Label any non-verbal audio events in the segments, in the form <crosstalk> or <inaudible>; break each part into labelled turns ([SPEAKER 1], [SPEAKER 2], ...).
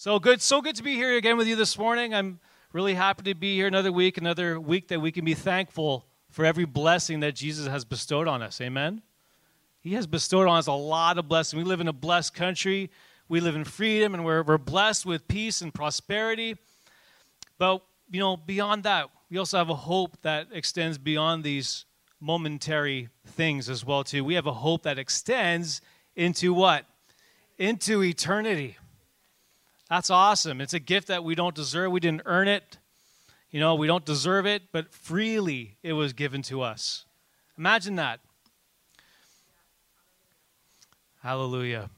[SPEAKER 1] So good, so good to be here again with you this morning. I'm really happy to be here another week, another week that we can be thankful for every blessing that Jesus has bestowed on us. Amen. He has bestowed on us a lot of blessing. We live in a blessed country. We live in freedom and we're, we're blessed with peace and prosperity. But, you know, beyond that, we also have a hope that extends beyond these momentary things as well too. We have a hope that extends into what? Into eternity. That's awesome. It's a gift that we don't deserve. We didn't earn it. You know, we don't deserve it, but freely it was given to us. Imagine that. Hallelujah.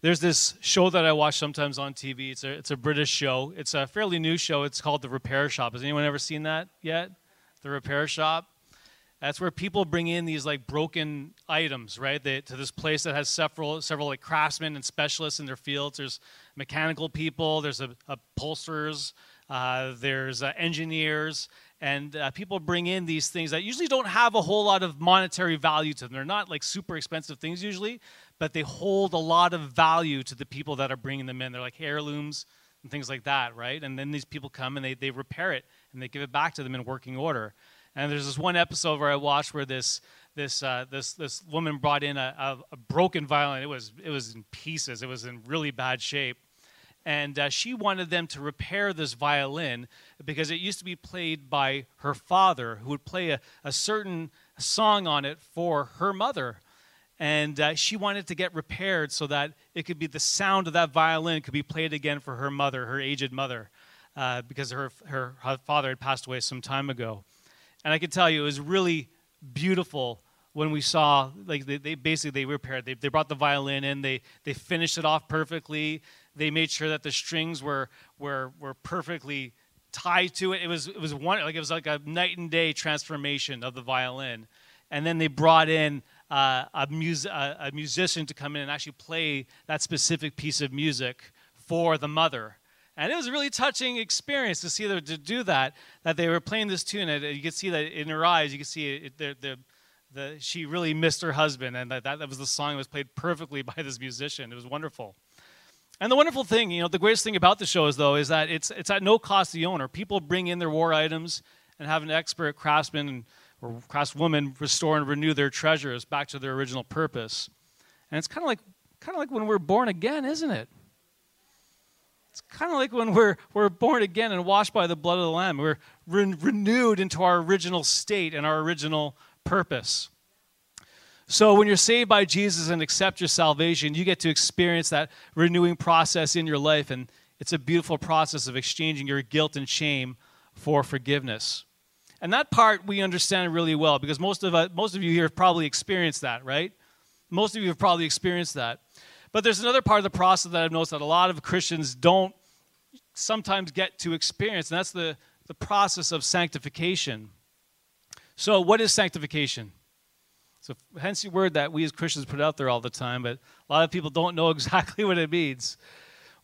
[SPEAKER 1] There's this show that I watch sometimes on TV. It's a, it's a British show. It's a fairly new show. It's called The Repair Shop. Has anyone ever seen that yet? The Repair Shop. That's where people bring in these like broken items, right? They, to this place that has several several like craftsmen and specialists in their fields. There's mechanical people. There's a, upholsterers. Uh, there's uh, engineers, and uh, people bring in these things that usually don't have a whole lot of monetary value to them. They're not like super expensive things usually, but they hold a lot of value to the people that are bringing them in. They're like heirlooms and things like that, right? And then these people come and they, they repair it and they give it back to them in working order. And there's this one episode where I watched where this this uh, this this woman brought in a, a, a, broken violin. It was it was in pieces. It was in really bad shape, and uh, she wanted them to repair this violin because it used to be played by her father, who would play a, a certain song on it for her mother. And uh, she wanted to get repaired so that it could be the sound of that violin could be played again for her mother, her aged mother, uh, because her, her, her father had passed away some time ago. And I can tell you, it was really beautiful when we saw, like, they, they basically, they repaired, they, they brought the violin in, they, they finished it off perfectly. They made sure that the strings were, were, were perfectly tied to it. It was, it was one, like, it was like a night and day transformation of the violin. And then they brought in uh, a, mus- a, a musician to come in and actually play that specific piece of music for the mother. And it was a really touching experience to see them to do that, that they were playing this tune. And you could see that in her eyes, you could see it, the, the, the, she really missed her husband. And that, that was the song that was played perfectly <laughs> by this musician. It was wonderful. And the wonderful thing, you know, the greatest thing about the show is, though, is that it's, it's at no cost to the owner. People bring in their war items and have an expert craftsman or craftswoman restore and renew their treasures back to their original purpose. And it's kind of like, kind of like when we're born again, isn't it? It's kind of like when we're, we're born again and washed by the blood of the Lamb. We're re- renewed into our original state and our original purpose. So, when you're saved by Jesus and accept your salvation, you get to experience that renewing process in your life. And it's a beautiful process of exchanging your guilt and shame for forgiveness. And that part we understand really well because most of, uh, most of you here have probably experienced that, right? Most of you have probably experienced that. But there's another part of the process that I've noticed that a lot of Christians don't sometimes get to experience, and that's the, the process of sanctification. So, what is sanctification? So, hence the word that we as Christians put out there all the time, but a lot of people don't know <laughs> exactly what it means.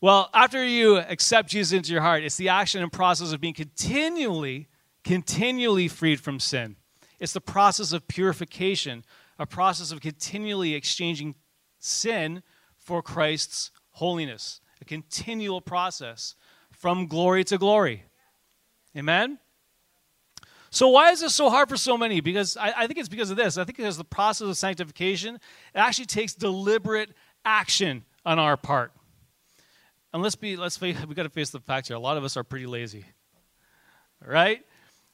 [SPEAKER 1] Well, after you accept Jesus into your heart, it's the action and process of being continually, continually freed from sin. It's the process of purification, a process of continually exchanging sin for Christ's holiness, a continual process from glory to glory. Amen? So, why is this so hard for so many? Because I, I, think it's because of this. I think because the process of sanctification it actually takes deliberate action on our part. And let's be, let's face, <laughs> we got to face the fact here. A lot of us are pretty lazy, right?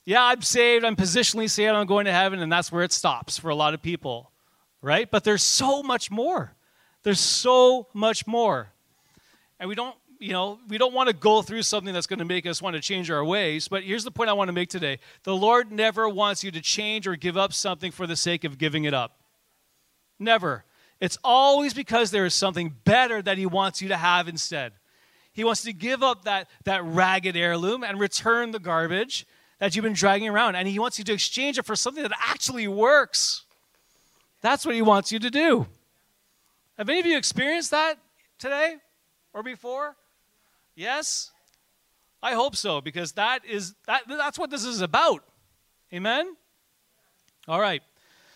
[SPEAKER 1] Yeah, I'm saved. I'm positionally saved. I'm going to heaven, and that's where it stops for a lot of people, right? But there's so much more. There's so much more. And we don't, you know, we don't want to go through something that's going to make us want to change our ways. But here's the point I want to make today the Lord never wants you to change or give up something for the sake of giving it up. Never. It's always because there is something better that He wants you to have instead. He wants to give up that, that ragged heirloom and return the garbage that you've been dragging around. And He wants you to exchange it for something that actually works. That's what He wants you to do. Have any of you experienced that today or before? Yes? I hope so because that is that that's what this is about. Amen. All right.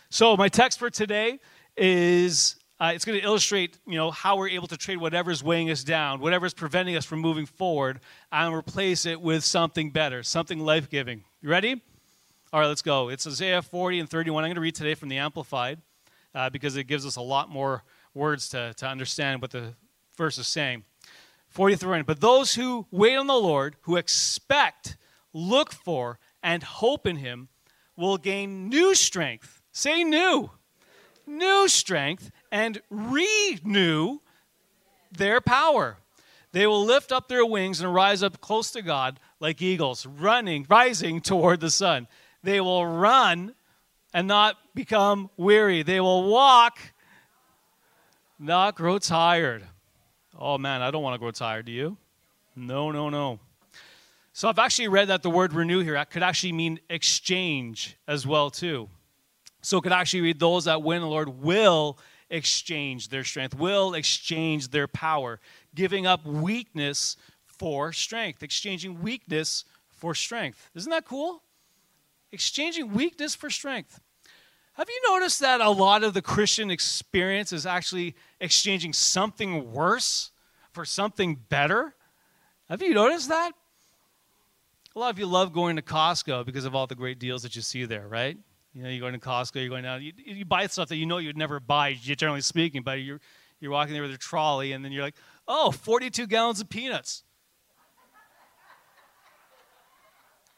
[SPEAKER 1] So my text for today is uh, it's going to illustrate, you know, how we're able to trade whatever's weighing us down, whatever's preventing us from moving forward, and replace it with something better, something life-giving. You ready? All right, let's go. It's Isaiah 40 and 31. I'm going to read today from the Amplified uh, because it gives us a lot more words to, to understand what the verse is saying. 43. But those who wait on the Lord, who expect, look for, and hope in Him, will gain new strength. Say new. New strength and renew their power. They will lift up their wings and rise up close to God like eagles, running, rising toward the sun. They will run and not become weary. They will walk, not grow tired. Oh man, I don't want to grow tired. Do you? No, no, no. So I've actually read that the word renew here could actually mean exchange as well too. So it could actually read those that win the Lord will exchange their strength, will exchange their power, giving up weakness for strength, exchanging weakness for strength. Isn't that cool? Exchanging weakness for strength. Have you noticed that a lot of the Christian experience is actually exchanging something worse for something better? Have you noticed that? A lot of you love going to Costco because of all the great deals that you see there, right? You know, you're going to Costco, you're going down, you, you buy stuff that you know you'd never buy, generally speaking, but you're, you're walking there with a trolley, and then you're like, oh, 42 gallons of peanuts. <laughs>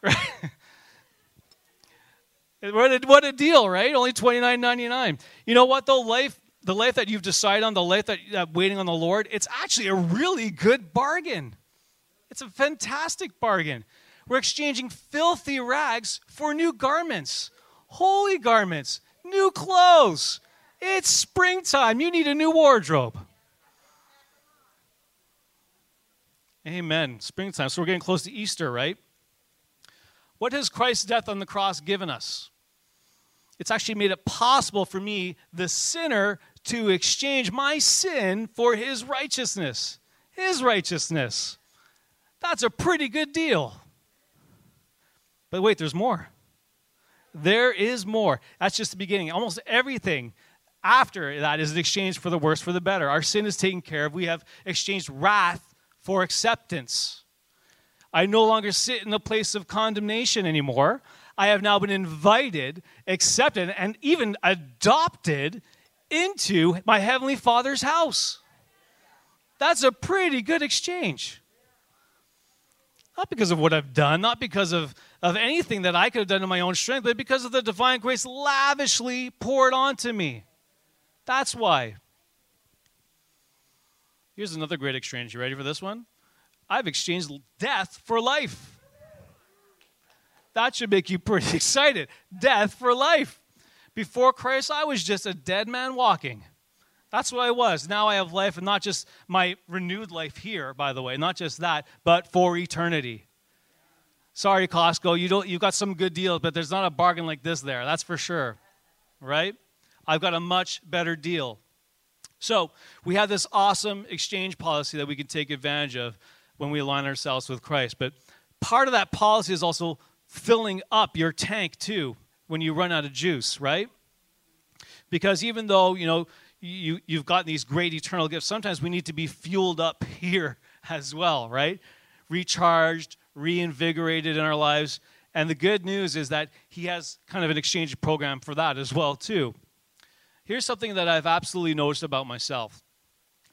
[SPEAKER 1] Right? What, a, what a deal, right? Only $29.99. You know what, though? Life, the life that you've decided on, the life that uh, waiting on the Lord, it's actually a really good bargain. It's a fantastic bargain. We're exchanging filthy rags for new garments holy garments, new clothes. It's springtime. You need a new wardrobe. Amen. Springtime. So we're getting close to Easter, right? What has Christ's death on the cross given us? It's actually made it possible for me, the sinner, to exchange my sin for his righteousness. His righteousness. That's a pretty good deal. But wait, there's more. There is more. That's just the beginning. Almost everything after that is an exchange for the worse for the better. Our sin is taken care of. We have exchanged wrath for acceptance. I no longer sit in the place of condemnation anymore. I have now been invited, accepted, and even adopted into my Heavenly Father's house. That's a pretty good exchange. Not because of what I've done, not because of of anything that I could have done in my own strength, but because of the divine grace lavishly poured onto me. That's why. Here's another great exchange. You ready for this one? I've exchanged death for life. That should make you pretty <laughs> excited. Death for life. Before Christ, I was just a dead man walking. That's what I was. Now I have life, and not just my renewed life here, by the way, not just that, but for eternity. Sorry, Costco, you don't, you've got some good deals, but there's not a bargain like this there. That's for sure. Right? I've got a much better deal. So we have this awesome exchange policy that we can take advantage of when we align ourselves with Christ. But part of that policy is also filling up your tank too when you run out of juice, right? Because even though, you know, you, you've gotten these great eternal gifts, sometimes we need to be fueled up <laughs> here as well, right? Recharged, reinvigorated in our lives. And the good news is that he has kind of an exchange program for that as well too. Here's something that I've absolutely noticed about myself.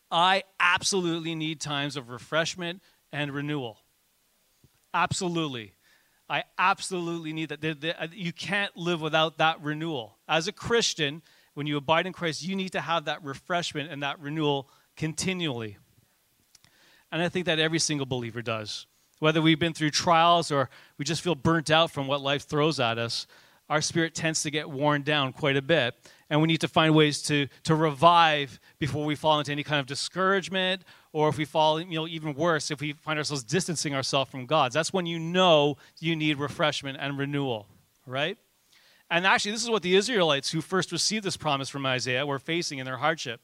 [SPEAKER 1] I absolutely need times of refreshment and renewal. Absolutely. I absolutely need that. Uh, you can't live without that renewal. As a Christian, when you abide in Christ, you need to have that refreshment and that renewal continually. And I think that every single believer does. Whether we've been through trials or we just feel burnt out from what life throws at us, our spirit tends to get worn down quite a bit. And we need to find ways to, to revive before we fall into any kind of discouragement, or if we fall, you know, even worse, if we find ourselves distancing ourselves from God. That's when you know you need refreshment and renewal, right? And actually, this is what the Israelites who first received this promise from Isaiah were facing in their hardship.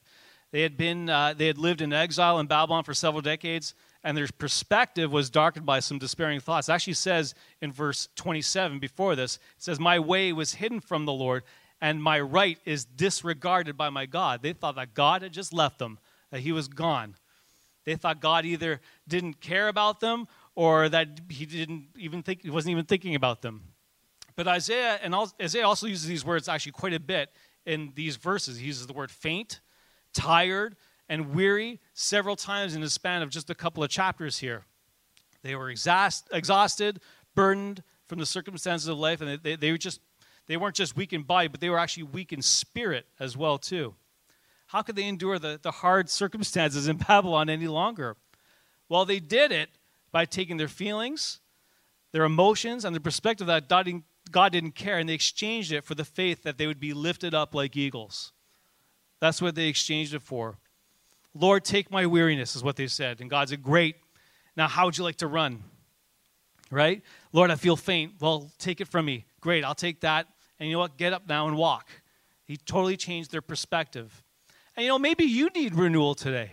[SPEAKER 1] They had been, uh, they had lived in exile in Babylon for several decades and their perspective was darkened by some despairing thoughts. It actually says in verse 27 before this, it says, My way was hidden from the Lord, and my right is disregarded by my God. They thought that God had just left them, that he was gone. They thought God either didn't care about them or that he didn't even think he wasn't even thinking about them. But Isaiah and Isaiah also uses these words actually quite a bit in these verses. He uses the word faint, tired, and weary several times in the span of just a couple of chapters here. They were exhaust, exhausted, burdened from the circumstances of life, and they, they, they, were just they weren't just weak in body, but they were actually weak in spirit as well too. How could they endure the, the hard circumstances in <laughs> Babylon any longer? Well, they did it by taking their feelings, their emotions, and the perspective that God didn't care, and they exchanged it for the faith that they would be lifted up like eagles. That's what they exchanged it for. Lord, take my weariness, is what they said. And God said, Great. Now, how would you like to run? Right? Lord, I feel faint. Well, take it from me. Great, I'll take that. And you know what? Get up now and walk. He totally changed their perspective. And you know, maybe you need renewal today.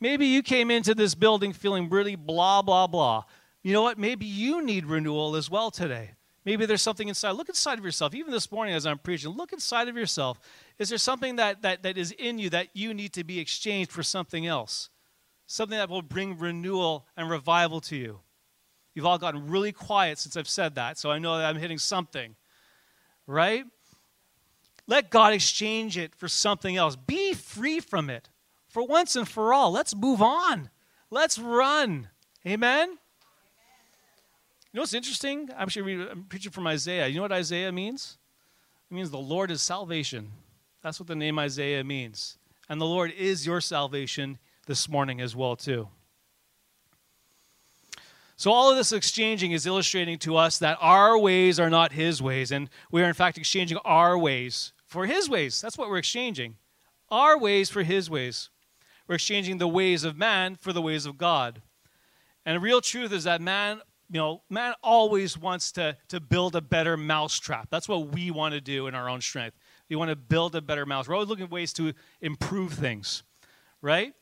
[SPEAKER 1] Maybe you came into this building feeling really blah, blah, blah. You know what? Maybe you need renewal as well today. Maybe there's something inside. Look inside of yourself. Even this morning as I'm preaching, look inside of yourself. Is there something that, that, that is in you that you need to be exchanged for something else? Something that will bring renewal and revival to you. You've all gotten really quiet since I've said that, so I know that I'm hitting something. Right? Let God exchange it for something else. Be free from it for once and for all. Let's move on. Let's run. Amen? You know what's interesting? I'm, actually, I'm preaching from Isaiah. You know what Isaiah means? It means the Lord is salvation. That's what the name Isaiah means. And the Lord is your salvation this morning as well, too. So, all of this exchanging is illustrating to us that our ways are not his ways, and we are, in fact, exchanging our ways for his ways. That's what we're exchanging. Our ways for his ways. We're exchanging the ways of man for the ways of God. And the real truth is that man, you know, man always wants to, to build a better mousetrap. That's what we want to do in our own strength. We want to build a better mouse. We're always looking at ways to improve things, right?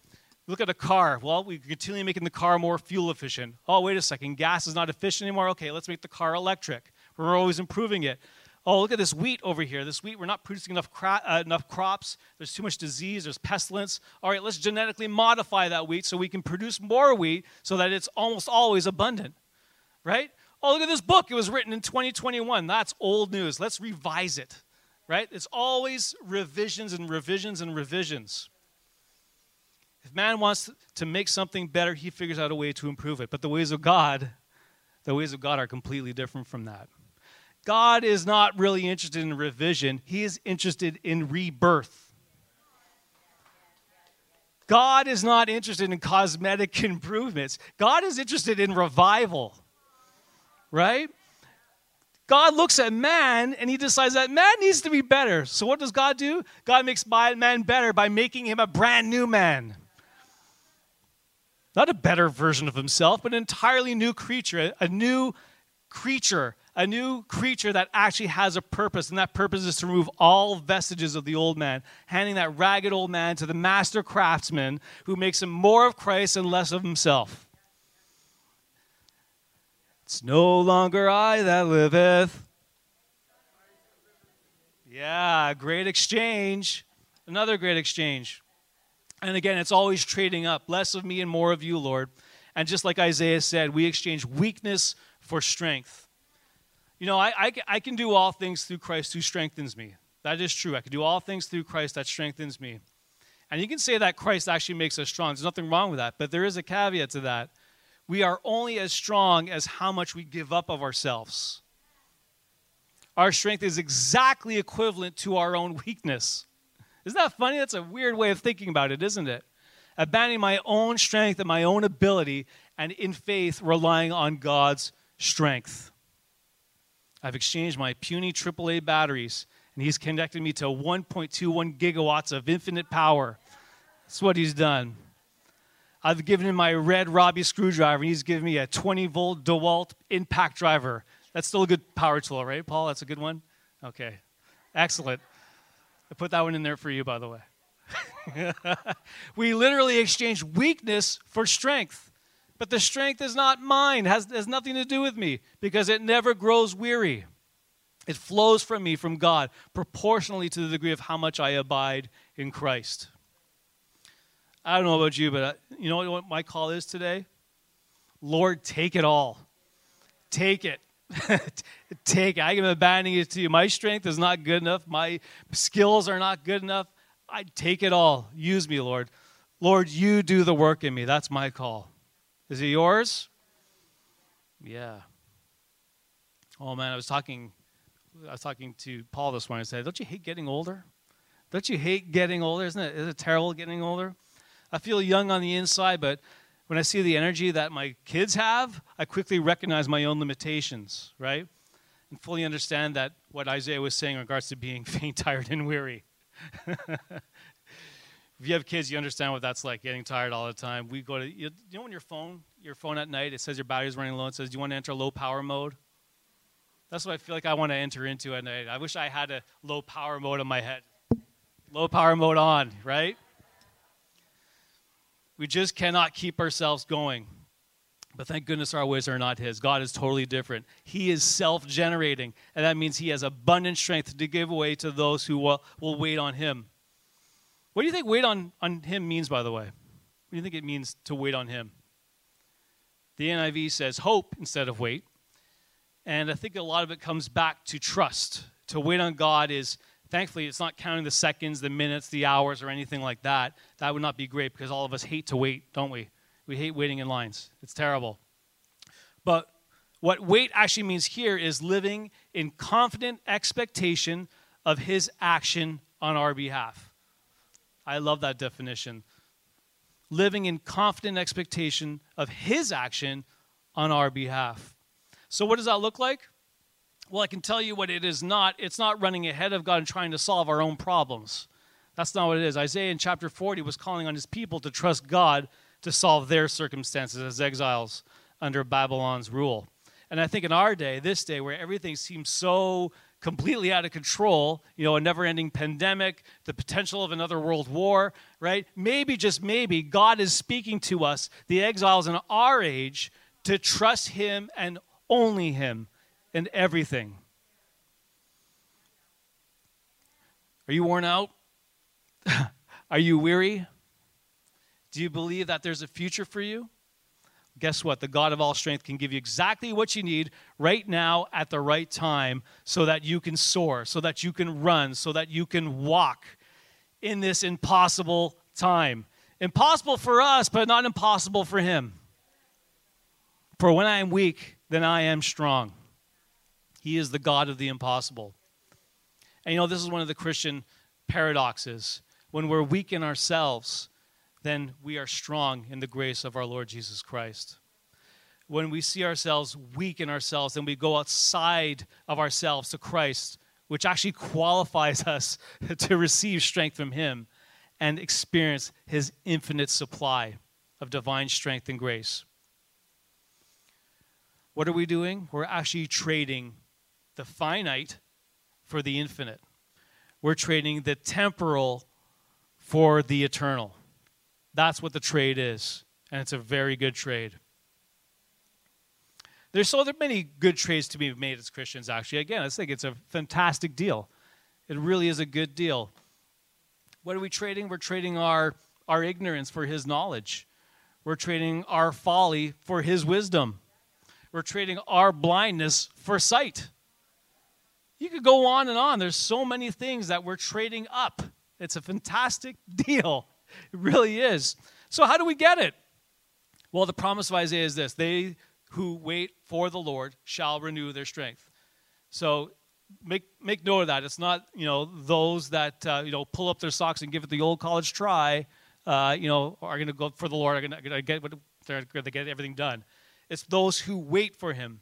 [SPEAKER 1] Look at a car. Well, we're continually making the car more fuel efficient. Oh, wait a second. Gas is not efficient anymore. Okay, let's make the car electric. We're always improving it. Oh, look at this wheat over here. This wheat, we're not producing enough, cra- uh, enough crops. There's too much disease. There's pestilence. All right, let's genetically modify that wheat so we can produce more wheat so that it's almost always abundant. Right? Oh, look at this book. It was written in 2021. That's old news. Let's revise it. Right? It's always revisions and revisions and revisions. If man wants to make something better, he figures out a way to improve it. But the ways of God, the ways of God are completely different from that. God is not really interested in revision, he is interested in rebirth. God is not interested in cosmetic <laughs> improvements. God is interested in revival. Right? God looks at man and he decides that man needs to be better. So what does God do? God makes man better by making him a brand new man. Not a better version of himself, but an entirely new creature, a new creature, a new creature that actually has a purpose, and that purpose is to remove all vestiges of the old man, handing that ragged old man to the master craftsman who makes him more of Christ and less of himself. It's no longer I that liveth. Yeah, great exchange. Another great exchange. And again, it's always trading up less of me and more of you, Lord. And just like Isaiah said, we exchange weakness for strength. You know, I, I, I, can do all things through Christ who strengthens me. That is true. I can do all things through Christ that strengthens me. And you can say that Christ actually makes us strong. There's nothing wrong with that. But there is a caveat to that. We are only as strong as how much we give up of ourselves. Our strength is exactly equivalent to our own weakness. Isn't that funny? That's a weird way of thinking about it, isn't it? Abandoning my own strength and my own ability, and in faith, relying on God's strength. I've exchanged my puny AAA batteries, and He's connected me to 1.21 gigawatts of infinite power. That's what He's done. I've given him my red Robbie screwdriver, and he's given me a 20 volt DeWalt impact driver. That's still a good power tool, right, Paul? That's a good one? Okay. Excellent. I put that one in there for you, by the way. <laughs> we literally exchange weakness for strength. But the strength is not mine, has, has nothing to do with me because it never grows weary. It flows from me, from God, proportionally to the degree of how much I abide in Christ. I don't know about you, but uh, you know what my call is today? Lord, take it all. Take it. <laughs> take. I am abandoning it to you. My strength is not good enough. My skills are not good enough. I take it all. Use me, Lord. Lord, you do the work in me. That's my call. Is it yours? Yeah. Oh man, I was talking I was talking to Paul this morning. I said, "Don't you hate getting older? Don't you hate getting older? Isn't it? Is it terrible getting older? I feel young on the inside, but when I see the energy that my kids have, I quickly recognize my own limitations, right? And fully understand that what Isaiah was saying in regards to being <laughs> faint, tired, and weary. <laughs> if you have kids, you understand what that's like, getting tired all the time. We go to, you know, when your phone, your phone at night, it says your battery's running low. It says, "Do you want to enter low power mode?" That's what I feel like I want to enter into at night. I wish I had a low power mode on my head. Low power mode on, right? We just cannot keep ourselves going. But thank goodness our ways are not His. God is totally different. He is self generating, and that means He has abundant strength to give away to those who will, will wait on Him. What do you think wait on, on Him means, by the way? What do you think it means to wait on Him? The NIV says hope instead of wait. And I think a lot of it comes back to trust. To wait on God is, thankfully, it's not counting the seconds, the minutes, the hours, or anything like that. That would not be great because all of us hate to wait, don't we? We hate waiting in lines. It's terrible. But what wait actually means here is living in confident expectation of His action on our behalf. I love that definition. Living in confident expectation of His action on our behalf. So, what does that look like? Well, I can tell you what it is not. It's not running ahead of God and trying to solve our own problems. That's not what it is. Isaiah in chapter 40 was calling on his people to trust God to solve their circumstances as exiles under Babylon's rule. And I think in our day, this day, where everything seems so completely out of control, you know, a never ending pandemic, the potential of another world war, right? Maybe, just maybe, God is speaking to us, the exiles in our age, to trust Him and only Him in everything. Are you worn out? <laughs> Are you weary? Do you believe that there's a future for you? Guess what? The God of all strength can give you exactly what you need right now at the right time so that you can soar, so that you can run, so that you can walk in this impossible time. Impossible for us, but not impossible for Him. For when I am weak, then I am strong. He is the God of the impossible. And you know, this is one of the Christian paradoxes. When we're weak in ourselves, then we are strong in the grace of our Lord Jesus Christ. When we see ourselves weak in ourselves, then we go outside of ourselves to Christ, which actually qualifies <laughs> us to receive strength from Him and experience His infinite supply of divine strength and grace. What are we doing? We're actually trading the finite for the infinite. We're trading the temporal for the eternal. That's what the trade is, and it's a very good trade. There's so there many good trades to be made as Christians, actually. Again, I think it's a fantastic deal. It really is a good deal. What are we trading? We're trading our, our ignorance for his knowledge. We're trading our folly for his wisdom. We're trading our blindness for sight. You could go on and on. There's so many things that we're trading up. It's a fantastic <laughs> deal. It really is. So, how do we get it? Well, the promise of Isaiah is this they who wait for the Lord shall renew their strength. So, make, make note of that. It's not, you know, those that, uh, you know, pull up their socks and give it the old college try, uh, you know, are going to go for the Lord, are going to get what they're going to get everything done. It's those who wait for him.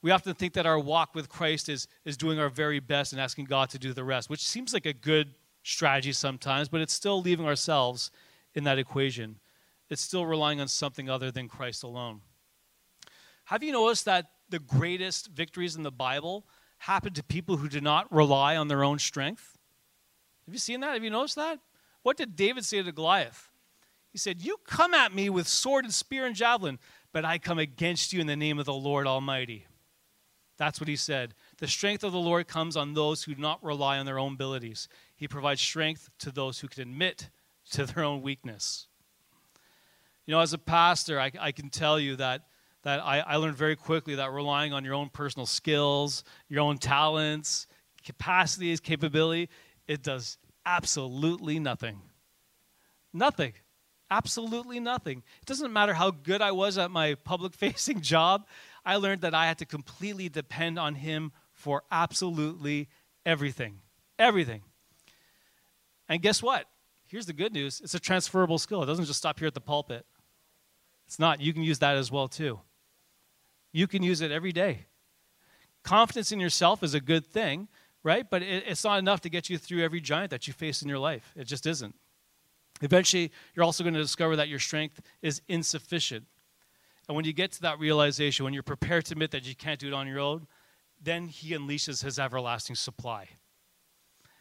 [SPEAKER 1] We often think that our walk with Christ is, is doing our very best and asking God to do the rest, which seems like a good strategy sometimes, but it's still leaving ourselves in that equation. It's still relying on something other than Christ alone. Have you noticed that the greatest victories in the Bible happen to people who do not rely on their own strength? Have you seen that? Have you noticed that? What did David say to Goliath? He said, You come at me with sword and spear and javelin, but I come against you in the name of the Lord Almighty. That's what he said. The strength of the Lord comes on those who do not rely on their own abilities. He provides strength to those who can admit to their own weakness. You know, as a pastor, I, I can tell you that, that I, I learned very quickly that relying on your own personal skills, your own talents, capacities, capability, it does absolutely nothing. Nothing. Absolutely nothing. It doesn't matter how good I was at my public <laughs> facing job, I learned that I had to completely depend on Him for absolutely everything. Everything. And guess what? Here's the good news it's a transferable skill. It doesn't just stop here at the pulpit. It's not. You can use that as well, too. You can use it every day. Confidence in yourself is a good thing, right? But it's not enough to get you through every giant that you face in your life. It just isn't. Eventually, you're also going to discover that your strength is insufficient. And when you get to that realization, when you're prepared to admit that you can't do it on your own, then He unleashes His everlasting supply.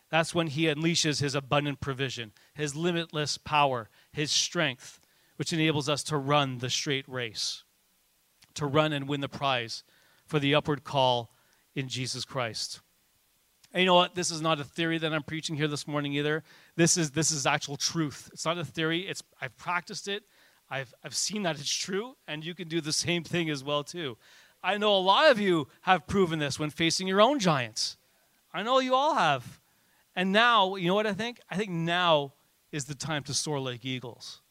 [SPEAKER 1] That's when He unleashes His abundant provision, His limitless power, His strength, which enables us to run the straight race, to run and win the prize for the upward call in Jesus Christ. And you know what? This is not a theory that I'm preaching here this morning either. This is this is actual truth. It's not a theory. It's I've practiced it. I've I've seen that it's true, and you can do the <laughs> same thing as well too. I know a lot of you have proven this when facing your own giants. I know you all have. And now, you know what I think? I think now is the time to soar like eagles.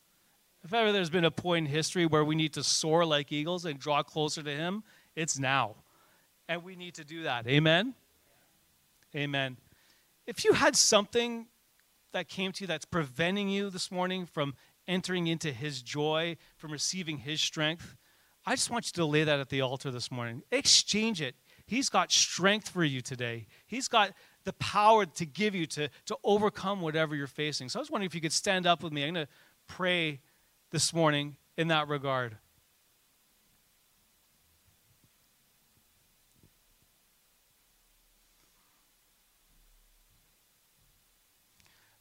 [SPEAKER 1] If ever there's been a point in history where we need to soar like eagles and draw closer to Him, it's now. And we need to do that. Amen? Amen. If you had something that came to you that's preventing you this morning from entering into His joy, from receiving His strength, I just want you to lay that at the altar this morning. Exchange it. He's got strength for you today. He's got the power to give you to, to overcome whatever you're facing. So I was wondering if you could stand up with me. I'm going to pray this morning in that regard.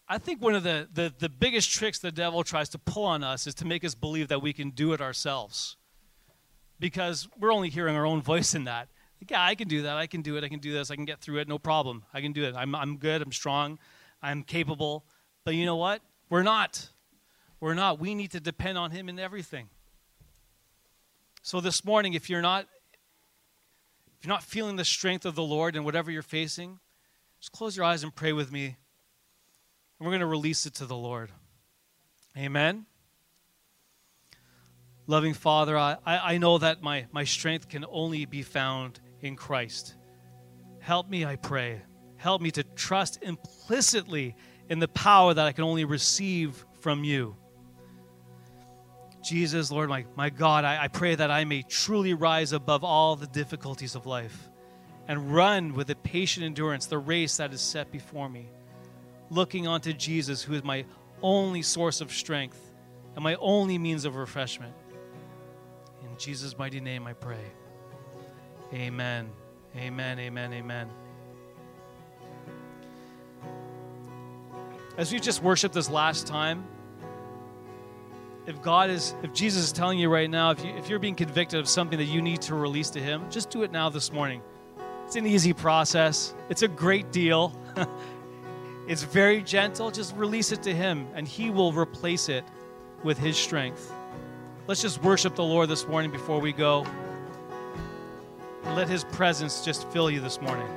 [SPEAKER 1] I think one of the, the, the biggest tricks the devil tries to pull on us is to make us believe that we can do it ourselves. Because we're only hearing our own voice in that. Like, yeah, I can do that. I can do it. I can do this. I can get through it. No problem. I can do it. I'm, I'm good. I'm strong. I'm capable. But you know what? We're not. We're not. We need to depend on Him in everything. So this morning, if you're not if you're not feeling the strength of the Lord in whatever you're facing, just close your eyes and pray with me and we're going to release it to the Lord. Amen. Loving Father, I, I know that my, my strength can only be found in Christ. Help me, I pray. Help me to trust implicitly in the power that I can only receive from you. Jesus, Lord, my, my God, I, I pray that I may truly rise above all the difficulties of life and run with a patient endurance the race that is set before me looking onto Jesus, who is my only source of strength and my only means of refreshment. In Jesus' mighty name I pray. Amen. Amen. Amen. Amen. As we just worshiped this last time, if God is, if Jesus is telling you right now, if, you, if you're being convicted of something that you need to release to Him, just do it now this morning. It's an easy process, it's a great deal. <laughs> It's very gentle. Just release it to Him, and He will replace it with His strength. Let's just worship the Lord this morning before we go. Let His presence just fill you this morning.